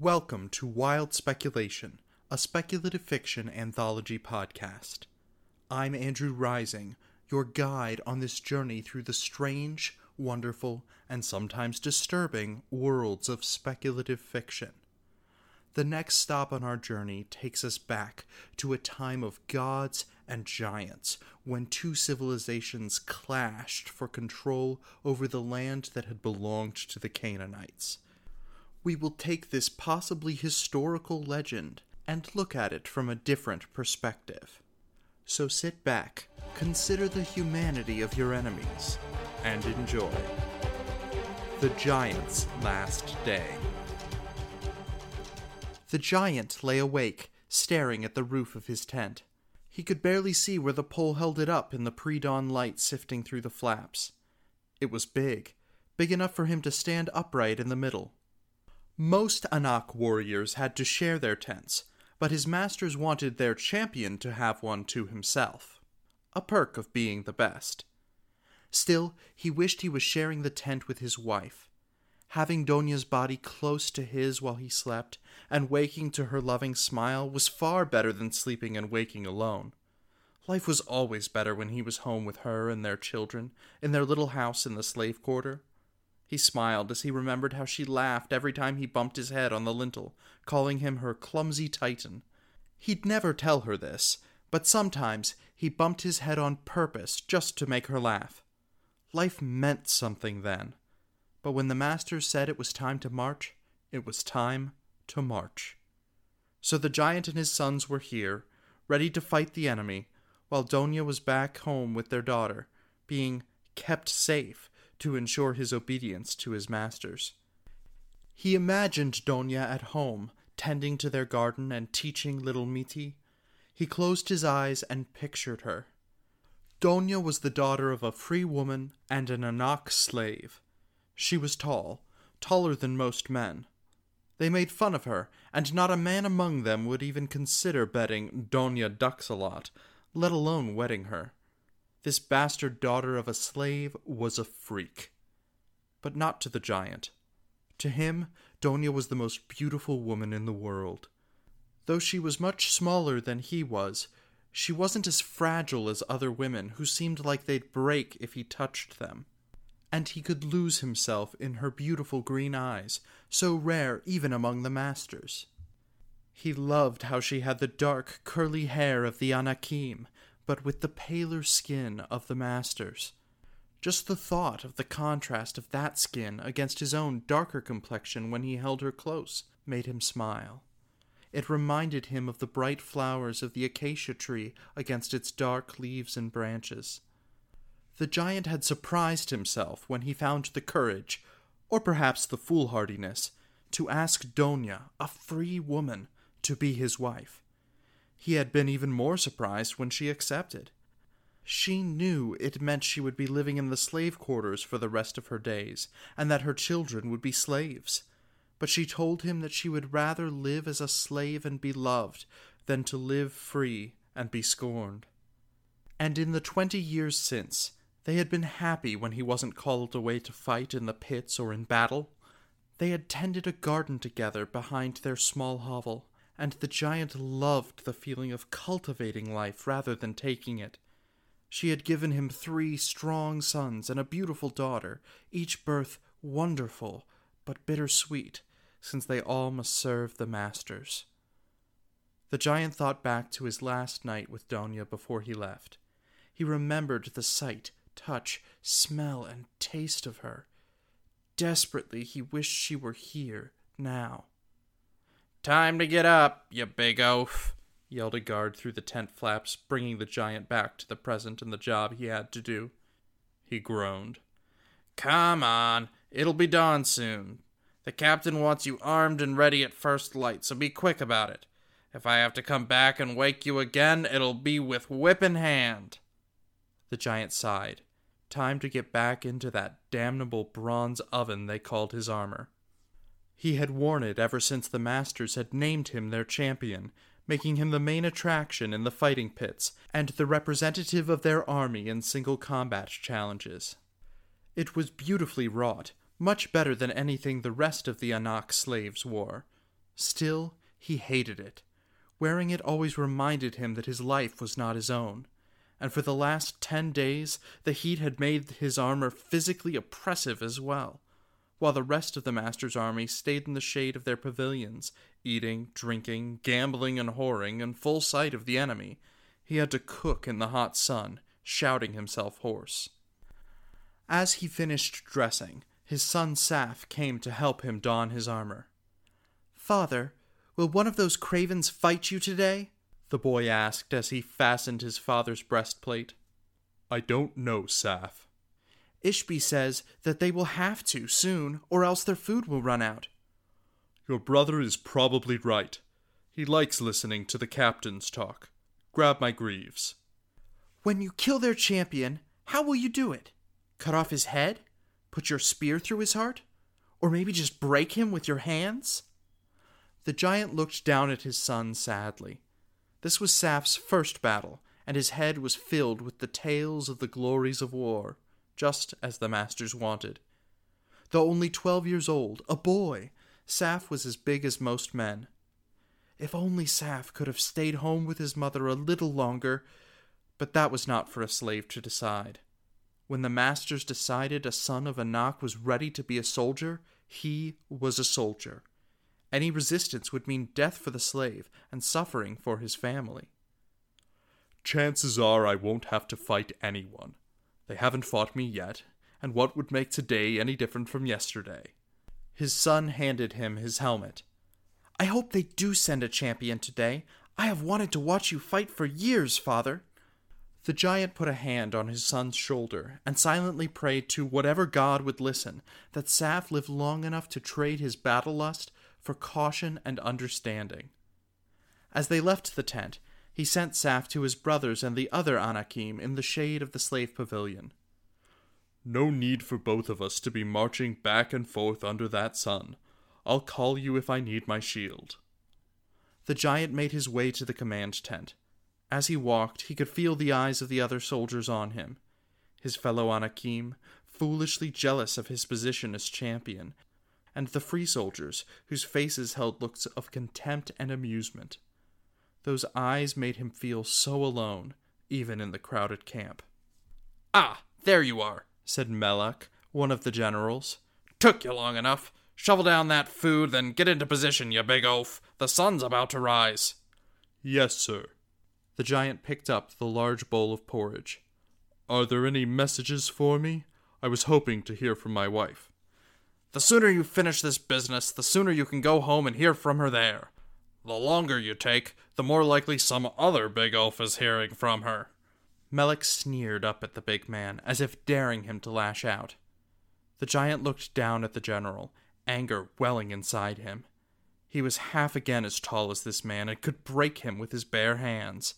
Welcome to Wild Speculation, a speculative fiction anthology podcast. I'm Andrew Rising, your guide on this journey through the strange, wonderful, and sometimes disturbing worlds of speculative fiction. The next stop on our journey takes us back to a time of gods and giants when two civilizations clashed for control over the land that had belonged to the Canaanites. We will take this possibly historical legend and look at it from a different perspective. So sit back, consider the humanity of your enemies, and enjoy. The Giant's Last Day. The giant lay awake, staring at the roof of his tent. He could barely see where the pole held it up in the pre dawn light sifting through the flaps. It was big, big enough for him to stand upright in the middle. Most Anak warriors had to share their tents, but his masters wanted their champion to have one to himself. A perk of being the best. Still, he wished he was sharing the tent with his wife. Having Donya's body close to his while he slept, and waking to her loving smile, was far better than sleeping and waking alone. Life was always better when he was home with her and their children, in their little house in the slave quarter. He smiled as he remembered how she laughed every time he bumped his head on the lintel, calling him her clumsy Titan. He'd never tell her this, but sometimes he bumped his head on purpose just to make her laugh. Life meant something then. But when the master said it was time to march, it was time to march. So the giant and his sons were here, ready to fight the enemy, while Donya was back home with their daughter, being kept safe to ensure his obedience to his masters. He imagined Donya at home, tending to their garden and teaching little Miti. He closed his eyes and pictured her. Donya was the daughter of a free woman and an Anak slave. She was tall, taller than most men. They made fun of her, and not a man among them would even consider betting Donya Duxalot, let alone wedding her. This bastard daughter of a slave was a freak. But not to the giant. To him, Donya was the most beautiful woman in the world. Though she was much smaller than he was, she wasn't as fragile as other women who seemed like they'd break if he touched them and he could lose himself in her beautiful green eyes, so rare even among the masters. He loved how she had the dark, curly hair of the Anakim, but with the paler skin of the masters. Just the thought of the contrast of that skin against his own darker complexion when he held her close made him smile. It reminded him of the bright flowers of the acacia tree against its dark leaves and branches. The giant had surprised himself when he found the courage, or perhaps the foolhardiness, to ask Donya, a free woman, to be his wife. He had been even more surprised when she accepted. She knew it meant she would be living in the slave quarters for the rest of her days, and that her children would be slaves. But she told him that she would rather live as a slave and be loved than to live free and be scorned. And in the twenty years since, they had been happy when he wasn't called away to fight in the pits or in battle. They had tended a garden together behind their small hovel, and the giant loved the feeling of cultivating life rather than taking it. She had given him three strong sons and a beautiful daughter, each birth wonderful but bittersweet, since they all must serve the masters. The giant thought back to his last night with Donya before he left. He remembered the sight touch, smell, and taste of her. Desperately, he wished she were here, now. Time to get up, you big oaf, yelled a guard through the tent flaps, bringing the giant back to the present and the job he had to do. He groaned. Come on, it'll be dawn soon. The captain wants you armed and ready at first light, so be quick about it. If I have to come back and wake you again, it'll be with whip in hand. The giant sighed. Time to get back into that damnable bronze oven they called his armor. He had worn it ever since the masters had named him their champion, making him the main attraction in the fighting pits and the representative of their army in single combat challenges. It was beautifully wrought, much better than anything the rest of the Anak slaves wore. Still, he hated it. Wearing it always reminded him that his life was not his own. And for the last ten days, the heat had made his armor physically oppressive as well. While the rest of the Master's army stayed in the shade of their pavilions, eating, drinking, gambling, and whoring in full sight of the enemy, he had to cook in the hot sun, shouting himself hoarse. As he finished dressing, his son Saf came to help him don his armor. Father, will one of those cravens fight you today? the boy asked as he fastened his father's breastplate. I don't know, Saf. Ishbi says that they will have to soon, or else their food will run out. Your brother is probably right. He likes listening to the captain's talk. Grab my greaves. When you kill their champion, how will you do it? Cut off his head? Put your spear through his heart? Or maybe just break him with your hands? The giant looked down at his son sadly. This was Saf's first battle, and his head was filled with the tales of the glories of war, just as the masters wanted. Though only twelve years old, a boy, Saf was as big as most men. If only Saf could have stayed home with his mother a little longer, but that was not for a slave to decide. When the masters decided a son of Anak was ready to be a soldier, he was a soldier. Any resistance would mean death for the slave and suffering for his family. Chances are I won't have to fight anyone. They haven't fought me yet, and what would make today any different from yesterday? His son handed him his helmet. I hope they do send a champion today. I have wanted to watch you fight for years, father. The giant put a hand on his son's shoulder and silently prayed to whatever god would listen that Saf live long enough to trade his battle lust for caution and understanding. As they left the tent, he sent Saf to his brothers and the other Anakim in the shade of the slave pavilion. No need for both of us to be marching back and forth under that sun. I'll call you if I need my shield. The giant made his way to the command tent. As he walked, he could feel the eyes of the other soldiers on him. His fellow Anakim, foolishly jealous of his position as champion, and the free soldiers, whose faces held looks of contempt and amusement. Those eyes made him feel so alone, even in the crowded camp. Ah, there you are, said Melek, one of the generals. Took you long enough. Shovel down that food, then get into position, you big oaf. The sun's about to rise. Yes, sir. The giant picked up the large bowl of porridge. Are there any messages for me? I was hoping to hear from my wife. The sooner you finish this business, the sooner you can go home and hear from her there. The longer you take, the more likely some other big oaf is hearing from her. Melek sneered up at the big man, as if daring him to lash out. The giant looked down at the general, anger welling inside him. He was half again as tall as this man and could break him with his bare hands.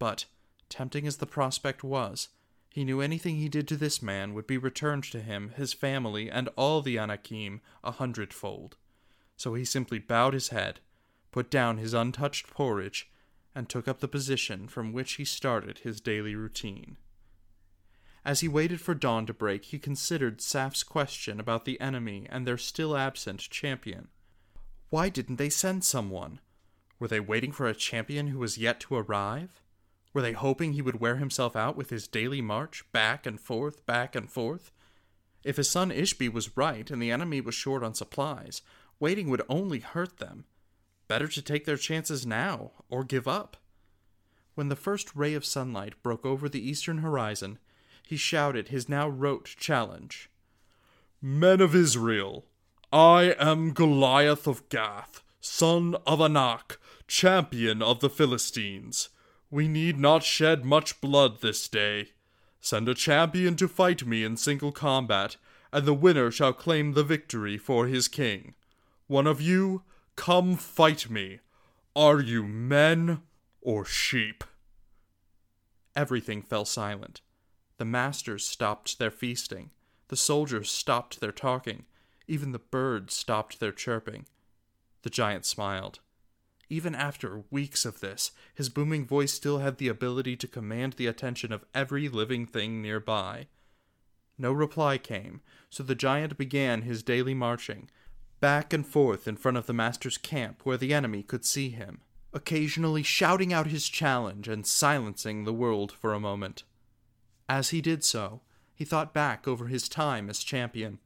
But, tempting as the prospect was, he knew anything he did to this man would be returned to him, his family, and all the Anakim a hundredfold. So he simply bowed his head, put down his untouched porridge, and took up the position from which he started his daily routine. As he waited for dawn to break, he considered Saf's question about the enemy and their still absent champion. Why didn't they send someone? Were they waiting for a champion who was yet to arrive? Were they hoping he would wear himself out with his daily march, back and forth, back and forth? If his son Ishbi was right and the enemy was short on supplies, waiting would only hurt them. Better to take their chances now, or give up. When the first ray of sunlight broke over the eastern horizon, he shouted his now rote challenge Men of Israel, I am Goliath of Gath, son of Anak, champion of the Philistines. We need not shed much blood this day. Send a champion to fight me in single combat, and the winner shall claim the victory for his king. One of you, come fight me. Are you men or sheep? Everything fell silent. The masters stopped their feasting. The soldiers stopped their talking. Even the birds stopped their chirping. The giant smiled. Even after weeks of this, his booming voice still had the ability to command the attention of every living thing nearby. No reply came, so the giant began his daily marching, back and forth in front of the master's camp where the enemy could see him, occasionally shouting out his challenge and silencing the world for a moment. As he did so, he thought back over his time as champion.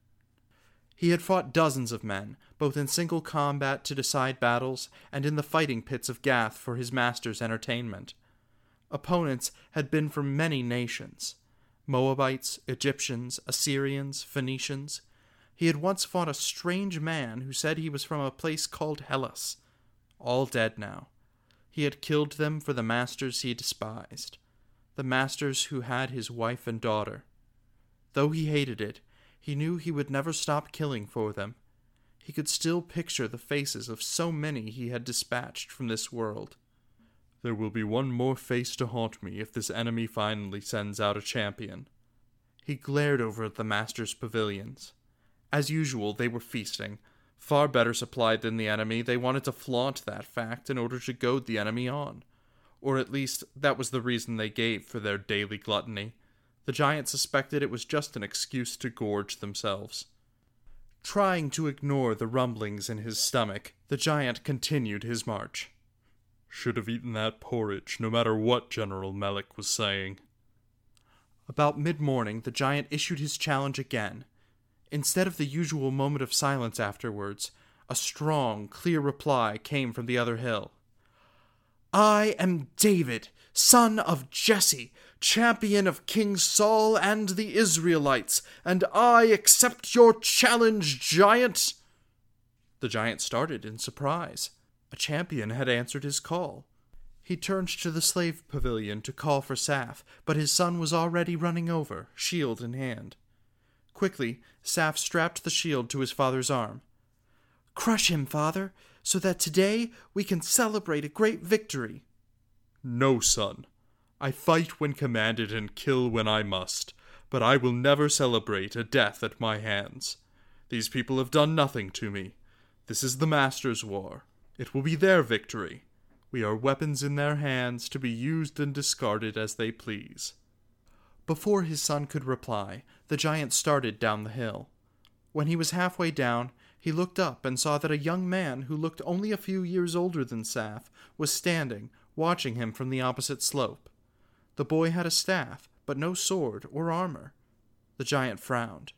He had fought dozens of men, both in single combat to decide battles and in the fighting pits of Gath for his master's entertainment. Opponents had been from many nations Moabites, Egyptians, Assyrians, Phoenicians. He had once fought a strange man who said he was from a place called Hellas. All dead now. He had killed them for the masters he despised, the masters who had his wife and daughter. Though he hated it, he knew he would never stop killing for them. He could still picture the faces of so many he had dispatched from this world. There will be one more face to haunt me if this enemy finally sends out a champion. He glared over at the master's pavilions. As usual, they were feasting. Far better supplied than the enemy, they wanted to flaunt that fact in order to goad the enemy on. Or at least, that was the reason they gave for their daily gluttony. The giant suspected it was just an excuse to gorge themselves. Trying to ignore the rumblings in his stomach, the giant continued his march. Should have eaten that porridge, no matter what General Melek was saying. About mid morning, the giant issued his challenge again. Instead of the usual moment of silence afterwards, a strong, clear reply came from the other hill. I am David, son of Jesse, champion of King Saul and the Israelites, and I accept your challenge, giant. The giant started in surprise. A champion had answered his call. He turned to the slave pavilion to call for Saf, but his son was already running over, shield in hand. Quickly, Saf strapped the shield to his father's arm. Crush him, father, so that today we can celebrate a great victory. No, son. I fight when commanded and kill when I must, but I will never celebrate a death at my hands. These people have done nothing to me. This is the Master's war. It will be their victory. We are weapons in their hands to be used and discarded as they please. Before his son could reply, the giant started down the hill. When he was halfway down, he looked up and saw that a young man who looked only a few years older than Saf was standing, watching him from the opposite slope. The boy had a staff, but no sword or armor. The giant frowned.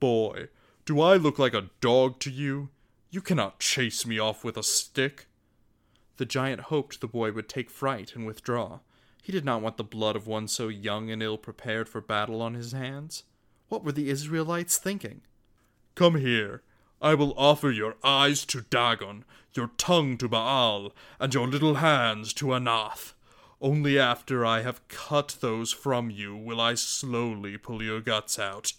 Boy, do I look like a dog to you? You cannot chase me off with a stick. The giant hoped the boy would take fright and withdraw. He did not want the blood of one so young and ill prepared for battle on his hands. What were the Israelites thinking? Come here. I will offer your eyes to Dagon, your tongue to Baal, and your little hands to Anath. Only after I have cut those from you will I slowly pull your guts out.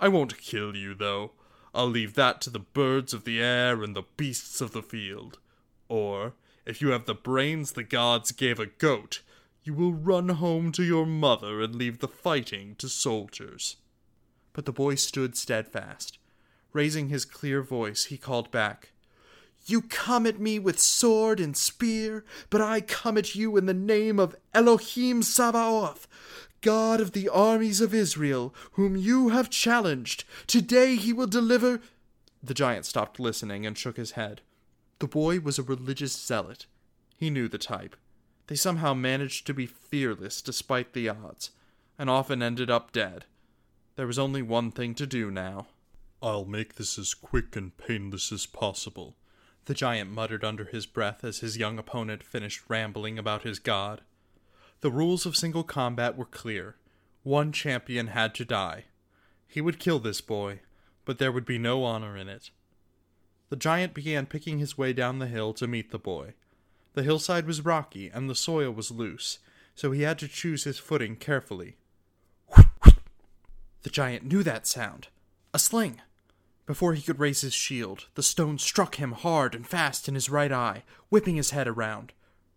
I won't kill you, though. I'll leave that to the birds of the air and the beasts of the field. Or, if you have the brains the gods gave a goat, you will run home to your mother and leave the fighting to soldiers. But the boy stood steadfast. Raising his clear voice, he called back, You come at me with sword and spear, but I come at you in the name of Elohim Sabaoth, God of the armies of Israel, whom you have challenged. Today he will deliver. The giant stopped listening and shook his head. The boy was a religious zealot. He knew the type. They somehow managed to be fearless despite the odds, and often ended up dead. There was only one thing to do now. I'll make this as quick and painless as possible, the giant muttered under his breath as his young opponent finished rambling about his god. The rules of single combat were clear. One champion had to die. He would kill this boy, but there would be no honor in it. The giant began picking his way down the hill to meet the boy. The hillside was rocky and the soil was loose, so he had to choose his footing carefully. The giant knew that sound. A sling. Before he could raise his shield, the stone struck him hard and fast in his right eye, whipping his head around.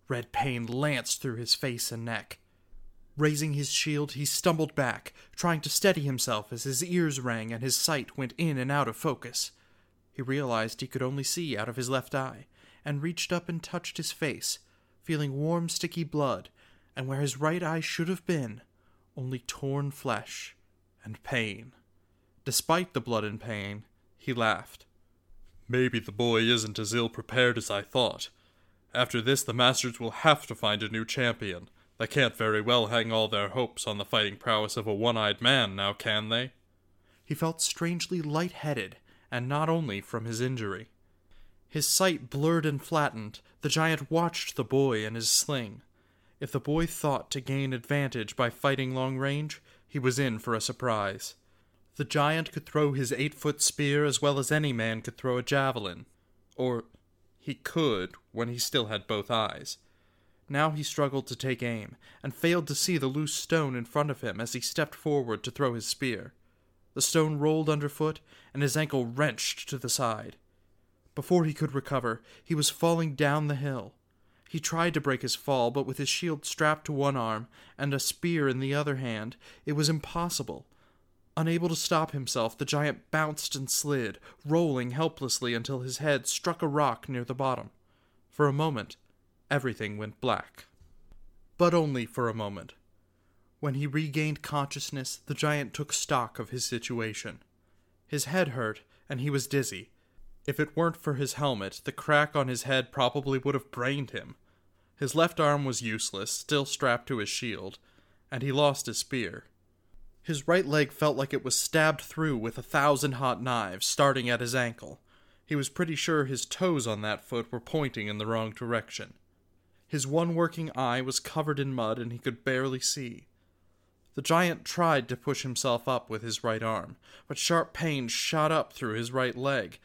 Red pain lanced through his face and neck. Raising his shield, he stumbled back, trying to steady himself as his ears rang and his sight went in and out of focus. He realized he could only see out of his left eye, and reached up and touched his face, feeling warm, sticky blood, and where his right eye should have been, only torn flesh and pain. Despite the blood and pain, he laughed. Maybe the boy isn't as ill prepared as I thought. After this, the Masters will have to find a new champion. They can't very well hang all their hopes on the fighting prowess of a one eyed man, now can they? He felt strangely light headed, and not only from his injury. His sight blurred and flattened, the giant watched the boy and his sling. If the boy thought to gain advantage by fighting long range, he was in for a surprise. The giant could throw his eight foot spear as well as any man could throw a javelin. Or he could when he still had both eyes. Now he struggled to take aim, and failed to see the loose stone in front of him as he stepped forward to throw his spear. The stone rolled underfoot, and his ankle wrenched to the side. Before he could recover, he was falling down the hill. He tried to break his fall, but with his shield strapped to one arm and a spear in the other hand, it was impossible. Unable to stop himself, the giant bounced and slid, rolling helplessly until his head struck a rock near the bottom. For a moment, everything went black. But only for a moment. When he regained consciousness, the giant took stock of his situation. His head hurt, and he was dizzy. If it weren't for his helmet, the crack on his head probably would have brained him. His left arm was useless, still strapped to his shield, and he lost his spear. His right leg felt like it was stabbed through with a thousand hot knives, starting at his ankle. He was pretty sure his toes on that foot were pointing in the wrong direction. His one working eye was covered in mud and he could barely see. The giant tried to push himself up with his right arm, but sharp pains shot up through his right leg.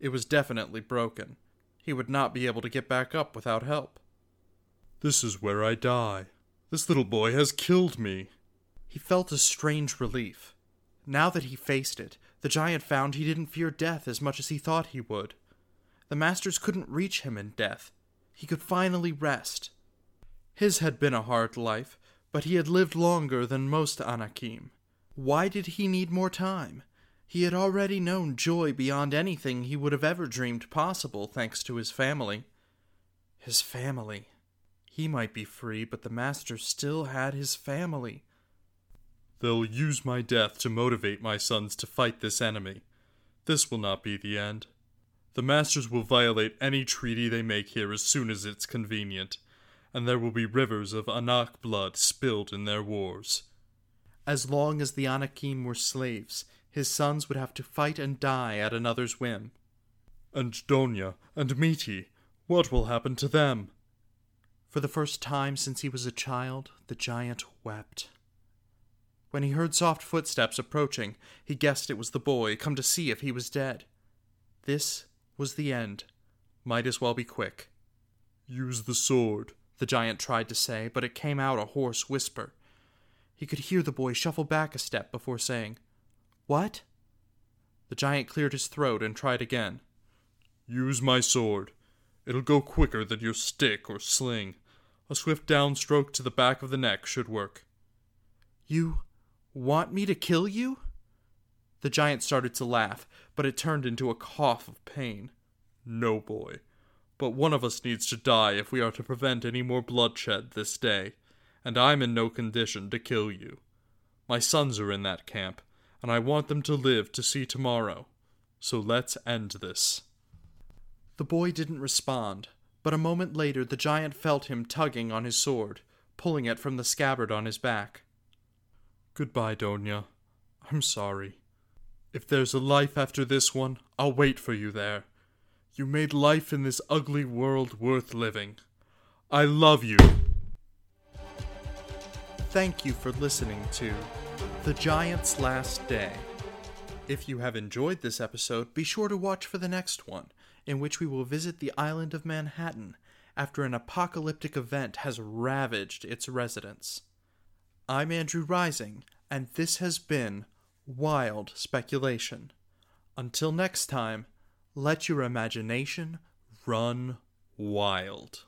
It was definitely broken. He would not be able to get back up without help. This is where I die. This little boy has killed me, he felt a strange relief. Now that he faced it, the giant found he didn't fear death as much as he thought he would. The masters couldn't reach him in death. He could finally rest. His had been a hard life, but he had lived longer than most Anakim. Why did he need more time? He had already known joy beyond anything he would have ever dreamed possible, thanks to his family. His family. He might be free, but the master still had his family. They'll use my death to motivate my sons to fight this enemy. This will not be the end. The masters will violate any treaty they make here as soon as it's convenient, and there will be rivers of Anak blood spilled in their wars. As long as the Anakim were slaves, his sons would have to fight and die at another's whim. And Donya and Miti, what will happen to them? For the first time since he was a child, the giant wept. When he heard soft footsteps approaching, he guessed it was the boy, come to see if he was dead. This was the end. Might as well be quick. Use the sword, the giant tried to say, but it came out a hoarse whisper. He could hear the boy shuffle back a step before saying, What? The giant cleared his throat and tried again. Use my sword. It'll go quicker than your stick or sling. A swift downstroke to the back of the neck should work. You Want me to kill you? The giant started to laugh, but it turned into a cough of pain. No, boy. But one of us needs to die if we are to prevent any more bloodshed this day, and I'm in no condition to kill you. My sons are in that camp, and I want them to live to see tomorrow. So let's end this. The boy didn't respond, but a moment later the giant felt him tugging on his sword, pulling it from the scabbard on his back. Goodbye, Donya. I'm sorry. If there's a life after this one, I'll wait for you there. You made life in this ugly world worth living. I love you. Thank you for listening to The Giant's Last Day. If you have enjoyed this episode, be sure to watch for the next one, in which we will visit the island of Manhattan after an apocalyptic event has ravaged its residents. I'm Andrew Rising, and this has been Wild Speculation. Until next time, let your imagination run wild.